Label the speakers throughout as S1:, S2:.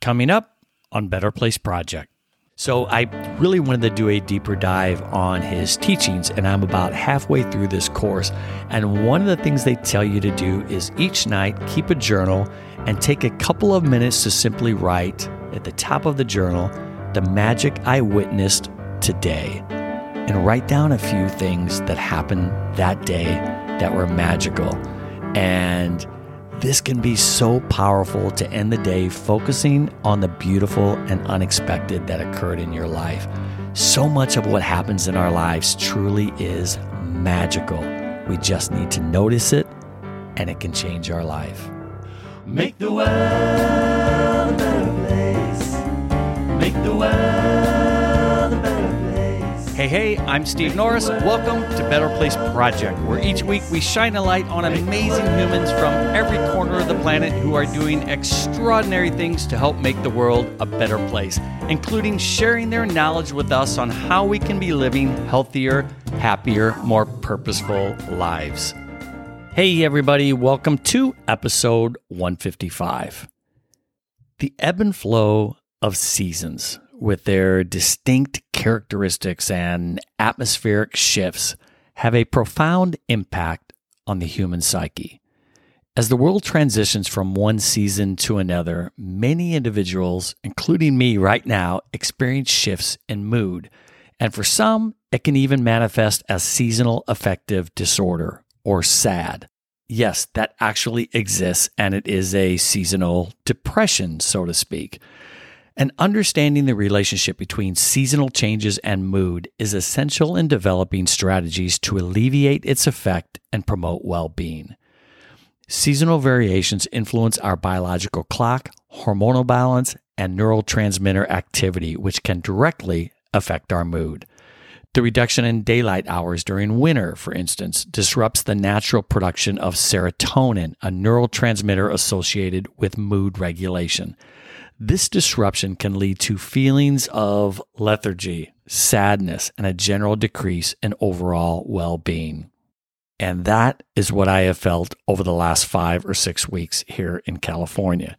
S1: coming up on Better Place Project. So, I really wanted to do a deeper dive on his teachings, and I'm about halfway through this course. And one of the things they tell you to do is each night keep a journal and take a couple of minutes to simply write at the top of the journal the magic I witnessed today. And write down a few things that happened that day that were magical. And this can be so powerful to end the day focusing on the beautiful and unexpected that occurred in your life. So much of what happens in our lives truly is magical. We just need to notice it, and it can change our life.
S2: Make the world a better place. Make the world.
S1: Hey, hey, I'm Steve Norris. Welcome to Better Place Project, where each week we shine a light on amazing humans from every corner of the planet who are doing extraordinary things to help make the world a better place, including sharing their knowledge with us on how we can be living healthier, happier, more purposeful lives. Hey, everybody, welcome to episode 155. The ebb and flow of seasons with their distinct characteristics and atmospheric shifts have a profound impact on the human psyche. As the world transitions from one season to another, many individuals, including me right now, experience shifts in mood. And for some, it can even manifest as seasonal affective disorder or SAD. Yes, that actually exists, and it is a seasonal depression, so to speak. And understanding the relationship between seasonal changes and mood is essential in developing strategies to alleviate its effect and promote well being. Seasonal variations influence our biological clock, hormonal balance, and neurotransmitter activity, which can directly affect our mood. The reduction in daylight hours during winter, for instance, disrupts the natural production of serotonin, a neurotransmitter associated with mood regulation. This disruption can lead to feelings of lethargy, sadness, and a general decrease in overall well being. And that is what I have felt over the last five or six weeks here in California.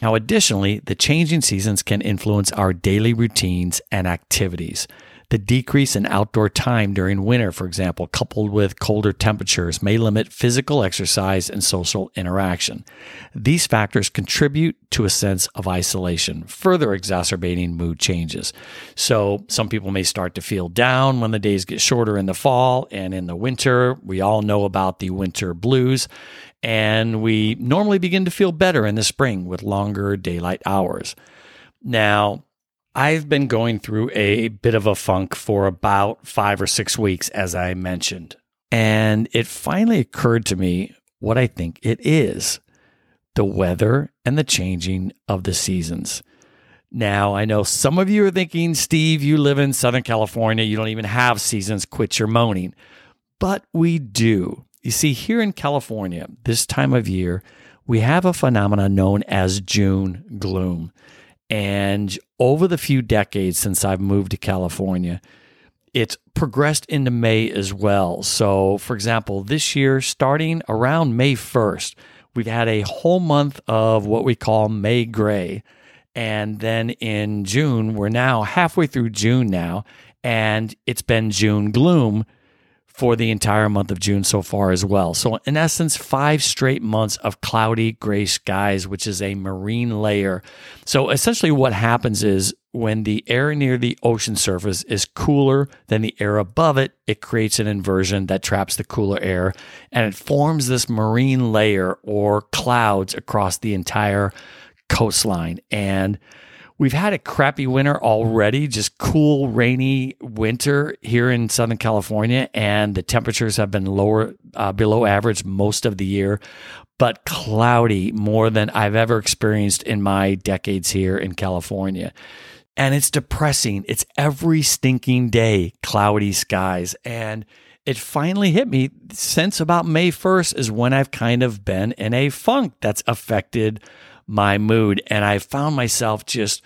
S1: Now, additionally, the changing seasons can influence our daily routines and activities. The decrease in outdoor time during winter, for example, coupled with colder temperatures, may limit physical exercise and social interaction. These factors contribute to a sense of isolation, further exacerbating mood changes. So, some people may start to feel down when the days get shorter in the fall and in the winter. We all know about the winter blues. And we normally begin to feel better in the spring with longer daylight hours. Now, I've been going through a bit of a funk for about five or six weeks, as I mentioned. And it finally occurred to me what I think it is the weather and the changing of the seasons. Now, I know some of you are thinking, Steve, you live in Southern California. You don't even have seasons. Quit your moaning. But we do. You see, here in California, this time of year, we have a phenomenon known as June gloom. And over the few decades since I've moved to California, it's progressed into May as well. So, for example, this year, starting around May 1st, we've had a whole month of what we call May gray. And then in June, we're now halfway through June now, and it's been June gloom for the entire month of June so far as well. So, in essence, five straight months of cloudy gray skies, which is a marine layer. So, essentially, what happens is when the air near the ocean surface is cooler than the air above it, it creates an inversion that traps the cooler air and it forms this marine layer or clouds across the entire coastline. And We've had a crappy winter already, just cool, rainy winter here in Southern California, and the temperatures have been lower, uh, below average most of the year, but cloudy more than I've ever experienced in my decades here in California. And it's depressing. It's every stinking day, cloudy skies. And it finally hit me since about May 1st is when I've kind of been in a funk that's affected my mood. And I found myself just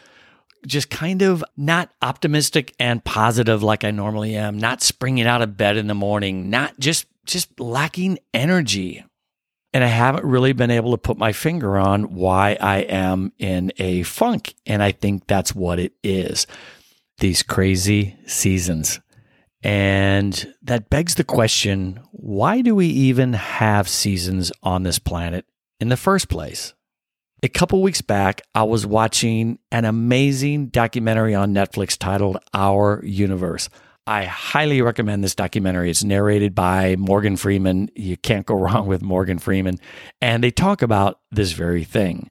S1: just kind of not optimistic and positive like I normally am, not springing out of bed in the morning, not just just lacking energy. And I haven't really been able to put my finger on why I am in a funk. And I think that's what it is these crazy seasons. And that begs the question why do we even have seasons on this planet in the first place? A couple weeks back, I was watching an amazing documentary on Netflix titled Our Universe. I highly recommend this documentary. It's narrated by Morgan Freeman. You can't go wrong with Morgan Freeman. And they talk about this very thing.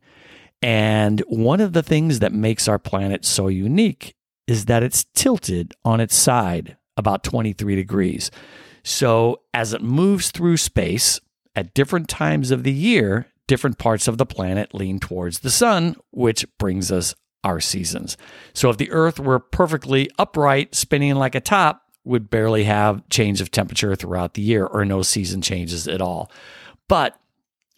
S1: And one of the things that makes our planet so unique is that it's tilted on its side about 23 degrees. So as it moves through space at different times of the year, different parts of the planet lean towards the sun, which brings us our seasons. So if the earth were perfectly upright, spinning like a top, would barely have change of temperature throughout the year or no season changes at all. But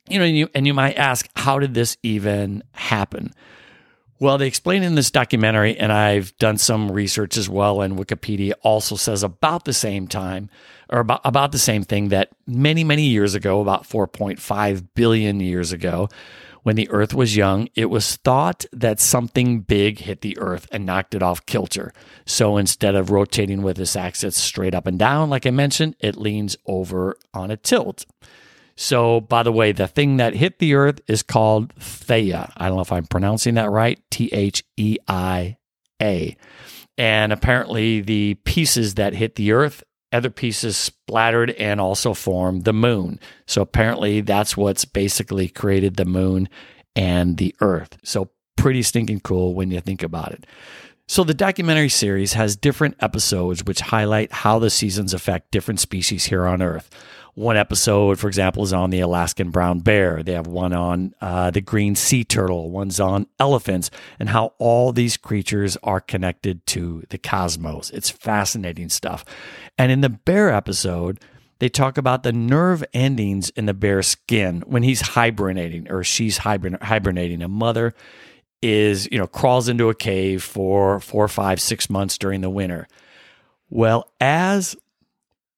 S1: you know, and you, and you might ask, how did this even happen? Well, they explain in this documentary, and I've done some research as well, and Wikipedia also says about the same time, or about, about the same thing, that many, many years ago, about 4.5 billion years ago, when the Earth was young, it was thought that something big hit the Earth and knocked it off kilter. So instead of rotating with its axis straight up and down, like I mentioned, it leans over on a tilt. So, by the way, the thing that hit the earth is called Theia. I don't know if I'm pronouncing that right. T H E I A. And apparently, the pieces that hit the earth, other pieces splattered and also formed the moon. So, apparently, that's what's basically created the moon and the earth. So, pretty stinking cool when you think about it. So, the documentary series has different episodes which highlight how the seasons affect different species here on Earth. One episode, for example, is on the Alaskan brown bear. They have one on uh, the green sea turtle, one's on elephants, and how all these creatures are connected to the cosmos. It's fascinating stuff. And in the bear episode, they talk about the nerve endings in the bear's skin when he's hibernating or she's hibernating. A mother is, you know, crawls into a cave for four, five, six months during the winter. Well, as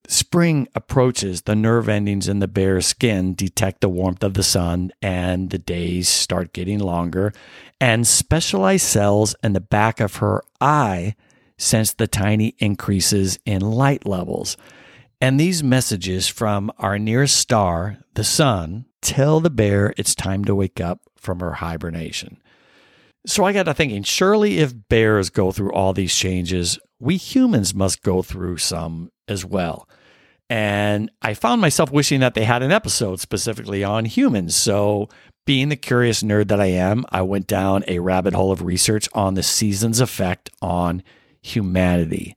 S1: spring approaches, the nerve endings in the bear's skin detect the warmth of the sun and the days start getting longer. And specialized cells in the back of her eye sense the tiny increases in light levels. And these messages from our nearest star, the sun, tell the bear it's time to wake up from her hibernation. So I got to thinking, surely if bears go through all these changes, we humans must go through some as well. And I found myself wishing that they had an episode specifically on humans. So, being the curious nerd that I am, I went down a rabbit hole of research on the season's effect on humanity.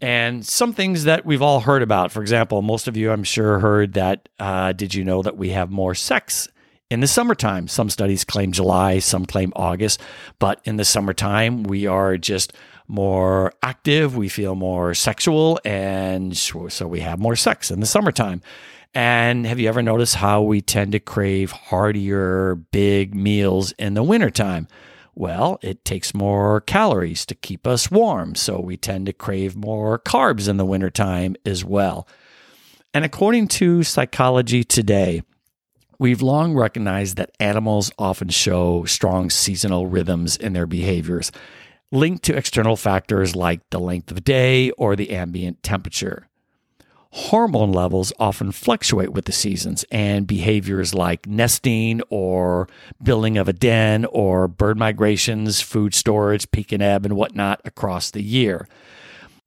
S1: And some things that we've all heard about. For example, most of you, I'm sure, heard that. Uh, did you know that we have more sex in the summertime? Some studies claim July, some claim August. But in the summertime, we are just more active, we feel more sexual, and so we have more sex in the summertime. And have you ever noticed how we tend to crave heartier, big meals in the wintertime? Well, it takes more calories to keep us warm, so we tend to crave more carbs in the wintertime as well. And according to Psychology Today, we've long recognized that animals often show strong seasonal rhythms in their behaviors linked to external factors like the length of day or the ambient temperature. Hormone levels often fluctuate with the seasons, and behaviors like nesting or building of a den or bird migrations, food storage, peak and ebb, and whatnot across the year.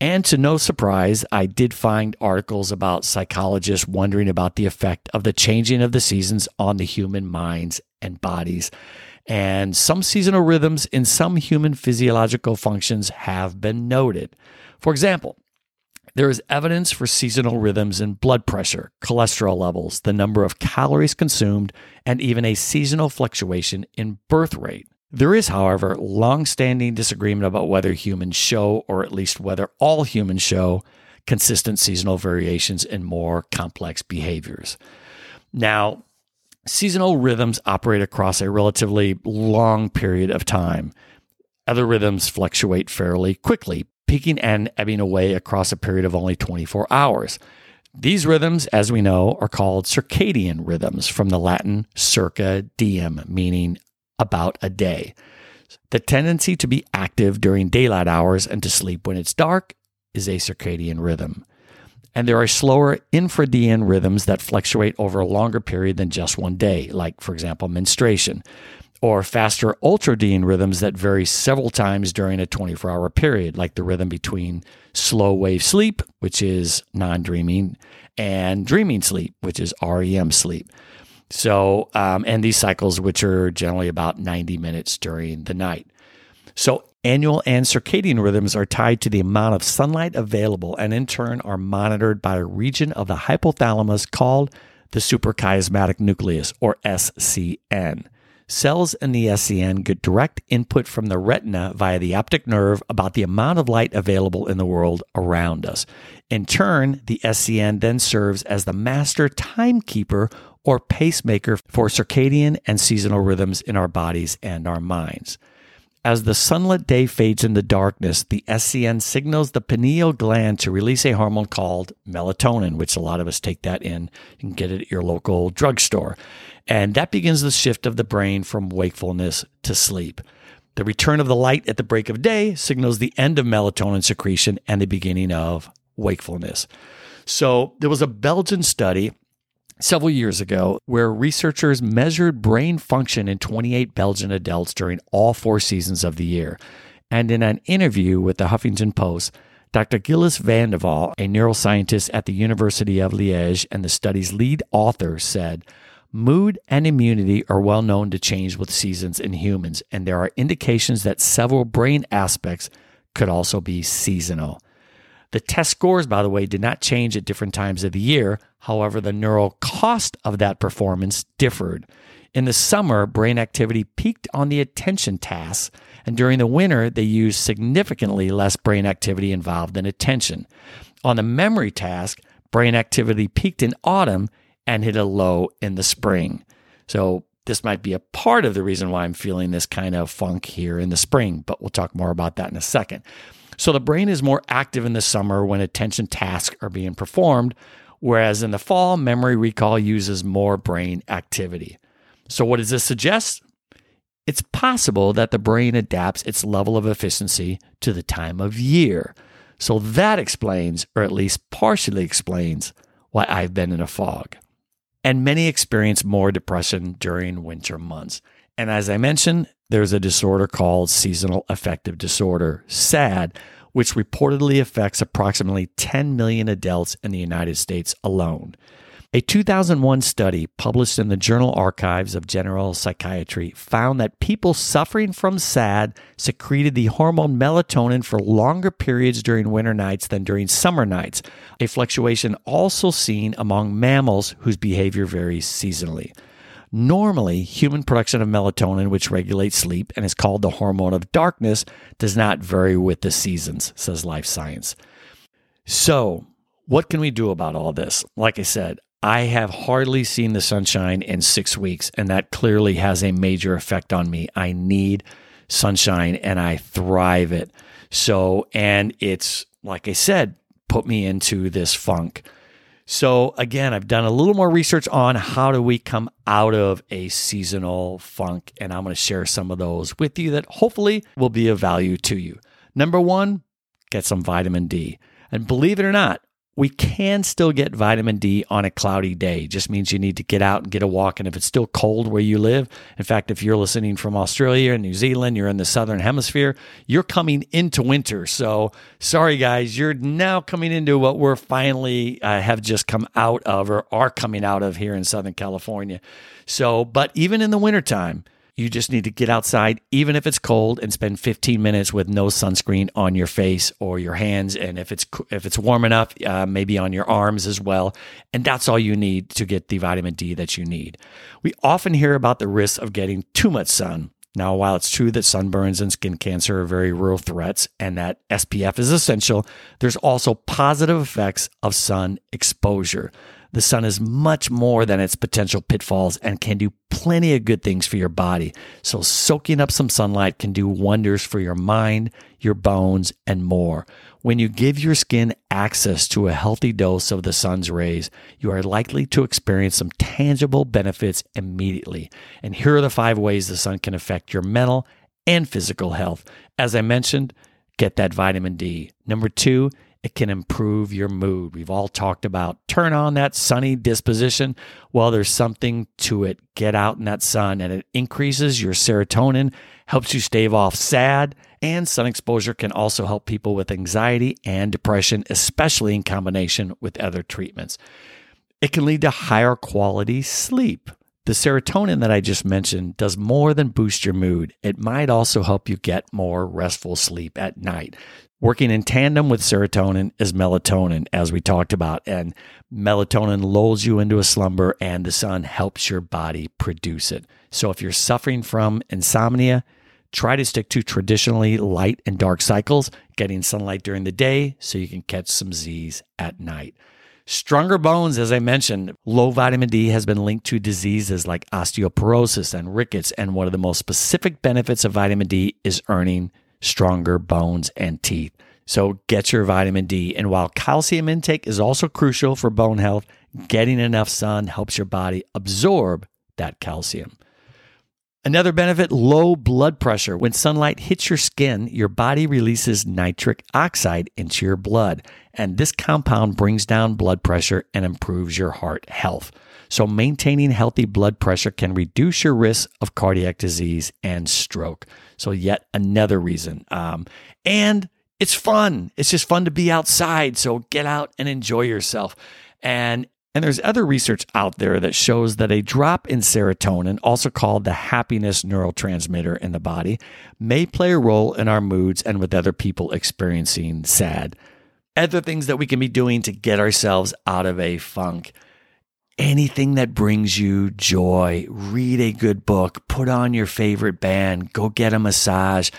S1: And to no surprise, I did find articles about psychologists wondering about the effect of the changing of the seasons on the human minds and bodies. And some seasonal rhythms in some human physiological functions have been noted. For example, there is evidence for seasonal rhythms in blood pressure, cholesterol levels, the number of calories consumed, and even a seasonal fluctuation in birth rate. There is, however, long-standing disagreement about whether humans show, or at least whether all humans show, consistent seasonal variations in more complex behaviors. Now, Seasonal rhythms operate across a relatively long period of time. Other rhythms fluctuate fairly quickly, peaking and ebbing away across a period of only 24 hours. These rhythms, as we know, are called circadian rhythms from the Latin circa diem, meaning about a day. The tendency to be active during daylight hours and to sleep when it's dark is a circadian rhythm. And there are slower infradian rhythms that fluctuate over a longer period than just one day, like, for example, menstruation, or faster ultradian rhythms that vary several times during a 24 hour period, like the rhythm between slow wave sleep, which is non dreaming, and dreaming sleep, which is REM sleep. So, um, and these cycles, which are generally about 90 minutes during the night. So, annual and circadian rhythms are tied to the amount of sunlight available and in turn are monitored by a region of the hypothalamus called the suprachiasmatic nucleus, or SCN. Cells in the SCN get direct input from the retina via the optic nerve about the amount of light available in the world around us. In turn, the SCN then serves as the master timekeeper or pacemaker for circadian and seasonal rhythms in our bodies and our minds. As the sunlit day fades into darkness, the SCN signals the pineal gland to release a hormone called melatonin, which a lot of us take that in. Can get it at your local drugstore. And that begins the shift of the brain from wakefulness to sleep. The return of the light at the break of day signals the end of melatonin secretion and the beginning of wakefulness. So there was a Belgian study several years ago where researchers measured brain function in 28 Belgian adults during all four seasons of the year. And in an interview with the Huffington Post, Dr. Gilles Vandewalle neuroscientist at the University of Liège and the study's lead author, said, Mood and immunity are well known to change with seasons in humans, and there are indications that several brain aspects could also be seasonal. The test scores, by the way, did not change at different times of the year. However, the neural cost of that performance differed. In the summer, brain activity peaked on the attention tasks, and during the winter, they used significantly less brain activity involved in attention. On the memory task, brain activity peaked in autumn and hit a low in the spring. So, this might be a part of the reason why I'm feeling this kind of funk here in the spring, but we'll talk more about that in a second. So the brain is more active in the summer when attention tasks are being performed, whereas in the fall, memory recall uses more brain activity. So, what does this suggest? It's possible that the brain adapts its level of efficiency to the time of year. So, that explains, or at least partially explains, why I've been in a fog. And many experience more depression during winter months. And as I mentioned, there's a disorder called seasonal affective disorder, SAD, which reportedly affects approximately 10 million adults in the United States alone. A 2001 study published in the Journal Archives of General Psychiatry found that people suffering from SAD secreted the hormone melatonin for longer periods during winter nights than during summer nights, a fluctuation also seen among mammals whose behavior varies seasonally. Normally, human production of melatonin, which regulates sleep and is called the hormone of darkness, does not vary with the seasons, says Life Science. So, what can we do about all this? Like I said, I have hardly seen the sunshine in six weeks, and that clearly has a major effect on me. I need sunshine and I thrive it. So, and it's like I said, put me into this funk. So again, I've done a little more research on how do we come out of a seasonal funk, and I'm going to share some of those with you that hopefully will be of value to you. Number one, get some vitamin D. And believe it or not, we can still get vitamin D on a cloudy day. It just means you need to get out and get a walk. And if it's still cold where you live, in fact, if you're listening from Australia and New Zealand, you're in the southern hemisphere, you're coming into winter. So sorry, guys, you're now coming into what we're finally uh, have just come out of or are coming out of here in Southern California. So, but even in the wintertime, you just need to get outside, even if it's cold, and spend 15 minutes with no sunscreen on your face or your hands. And if it's if it's warm enough, uh, maybe on your arms as well. And that's all you need to get the vitamin D that you need. We often hear about the risks of getting too much sun. Now, while it's true that sunburns and skin cancer are very real threats and that SPF is essential, there's also positive effects of sun exposure. The sun is much more than its potential pitfalls and can do plenty of good things for your body. So, soaking up some sunlight can do wonders for your mind, your bones, and more. When you give your skin access to a healthy dose of the sun's rays, you are likely to experience some tangible benefits immediately. And here are the five ways the sun can affect your mental and physical health. As I mentioned, get that vitamin D. Number two, it can improve your mood. We've all talked about turn on that sunny disposition. Well, there's something to it. Get out in that sun and it increases your serotonin, helps you stave off sad, and sun exposure can also help people with anxiety and depression, especially in combination with other treatments. It can lead to higher quality sleep. The serotonin that I just mentioned does more than boost your mood. It might also help you get more restful sleep at night. Working in tandem with serotonin is melatonin, as we talked about. And melatonin lulls you into a slumber, and the sun helps your body produce it. So if you're suffering from insomnia, try to stick to traditionally light and dark cycles, getting sunlight during the day so you can catch some Z's at night. Stronger bones, as I mentioned, low vitamin D has been linked to diseases like osteoporosis and rickets. And one of the most specific benefits of vitamin D is earning stronger bones and teeth. So get your vitamin D. And while calcium intake is also crucial for bone health, getting enough sun helps your body absorb that calcium. Another benefit low blood pressure. When sunlight hits your skin, your body releases nitric oxide into your blood. And this compound brings down blood pressure and improves your heart health. So, maintaining healthy blood pressure can reduce your risk of cardiac disease and stroke. So, yet another reason. Um, and it's fun. It's just fun to be outside. So, get out and enjoy yourself. And and there's other research out there that shows that a drop in serotonin, also called the happiness neurotransmitter in the body, may play a role in our moods and with other people experiencing sad. Other things that we can be doing to get ourselves out of a funk. Anything that brings you joy. Read a good book, put on your favorite band, go get a massage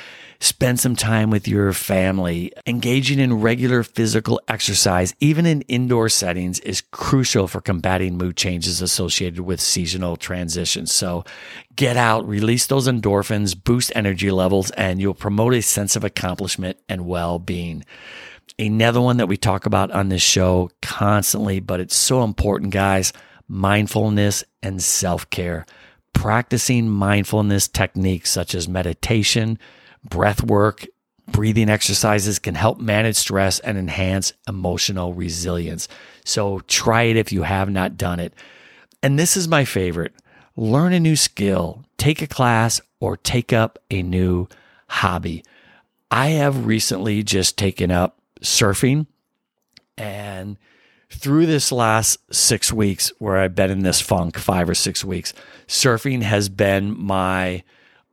S1: spend some time with your family. Engaging in regular physical exercise, even in indoor settings, is crucial for combating mood changes associated with seasonal transitions. So get out, release those endorphins, boost energy levels, and you'll promote a sense of accomplishment and well being. Another one that we talk about on this show constantly, but it's so important, guys mindfulness and self care. Practicing mindfulness techniques such as meditation, breath work, breathing exercises can help manage stress and enhance emotional resilience. So try it if you have not done it. And this is my favorite learn a new skill, take a class, or take up a new hobby. I have recently just taken up surfing and through this last six weeks where I've been in this funk, five or six weeks, surfing has been my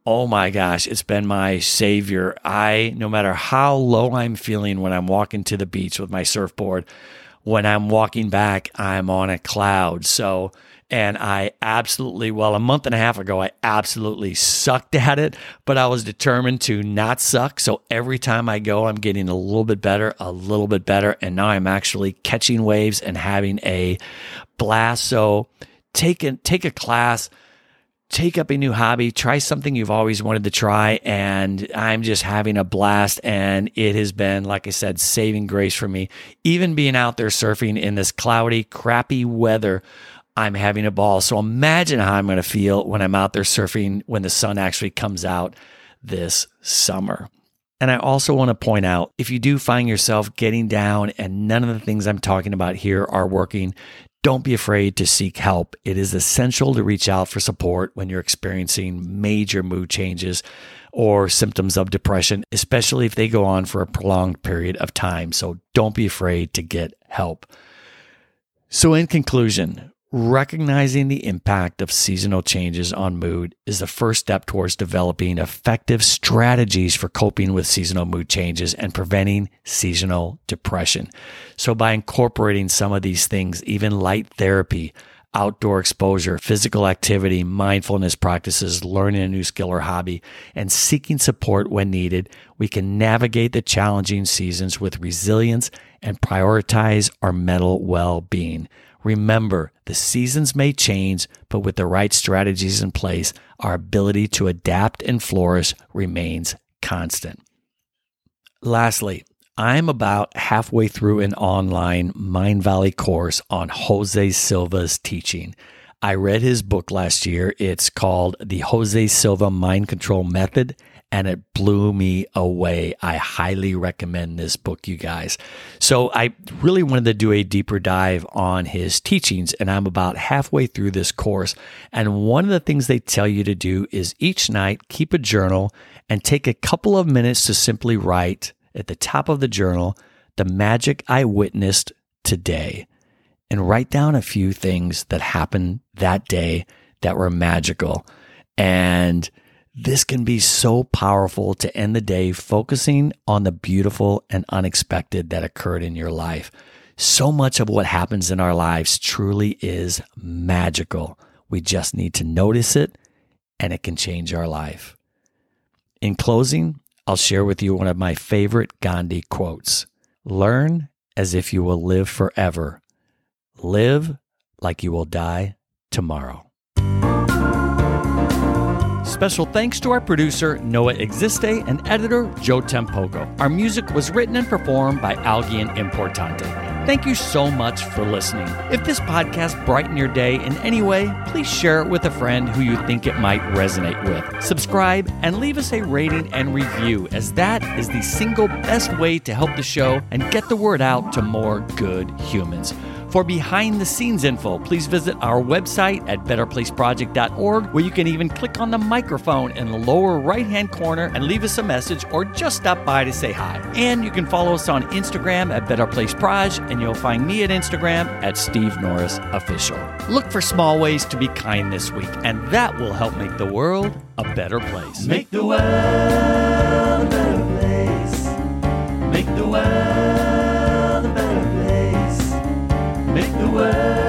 S1: oh my gosh, it's been my savior. I, no matter how low I'm feeling when I'm walking to the beach with my surfboard, when I'm walking back, I'm on a cloud. So, and I absolutely, well, a month and a half ago, I absolutely sucked at it, but I was determined to not suck. So every time I go, I'm getting a little bit better, a little bit better. And now I'm actually catching waves and having a blast. So take a, take a class take up a new hobby, try something you've always wanted to try. And I'm just having a blast. And it has been, like I said, saving grace for me. Even being out there surfing in this cloudy, crappy weather, I'm having a ball. So imagine how I'm going to feel when I'm out there surfing when the sun actually comes out this summer. And I also want to point out if you do find yourself getting down and none of the things I'm talking about here are working, don't be afraid to seek help. It is essential to reach out for support when you're experiencing major mood changes or symptoms of depression, especially if they go on for a prolonged period of time. So don't be afraid to get help. So, in conclusion, Recognizing the impact of seasonal changes on mood is the first step towards developing effective strategies for coping with seasonal mood changes and preventing seasonal depression. So, by incorporating some of these things, even light therapy, outdoor exposure, physical activity, mindfulness practices, learning a new skill or hobby, and seeking support when needed, we can navigate the challenging seasons with resilience and prioritize our mental well being. Remember, the seasons may change, but with the right strategies in place, our ability to adapt and flourish remains constant. Lastly, I'm about halfway through an online Mindvalley course on Jose Silva's teaching. I read his book last year. It's called The Jose Silva Mind Control Method, and it blew me away. I highly recommend this book, you guys. So, I really wanted to do a deeper dive on his teachings, and I'm about halfway through this course. And one of the things they tell you to do is each night keep a journal and take a couple of minutes to simply write at the top of the journal the magic I witnessed today and write down a few things that happened that day that were magical. And this can be so powerful to end the day focusing on the beautiful and unexpected that occurred in your life. So much of what happens in our lives truly is magical. We just need to notice it and it can change our life. In closing, I'll share with you one of my favorite Gandhi quotes Learn as if you will live forever Live like you will die tomorrow. Special thanks to our producer, Noah Existe, and editor, Joe Tempoco. Our music was written and performed by Algian Importante. Thank you so much for listening. If this podcast brightened your day in any way, please share it with a friend who you think it might resonate with. Subscribe and leave us a rating and review, as that is the single best way to help the show and get the word out to more good humans. For behind the scenes info, please visit our website at betterplaceproject.org, where you can even click on the microphone in the lower right hand corner and leave us a message or just stop by to say hi. And you can follow us on Instagram at Better Place Proj, and you'll find me at Instagram at Steve Norris Official. Look for small ways to be kind this week, and that will help make the world a better place.
S2: Make the world a better place. Make the world world.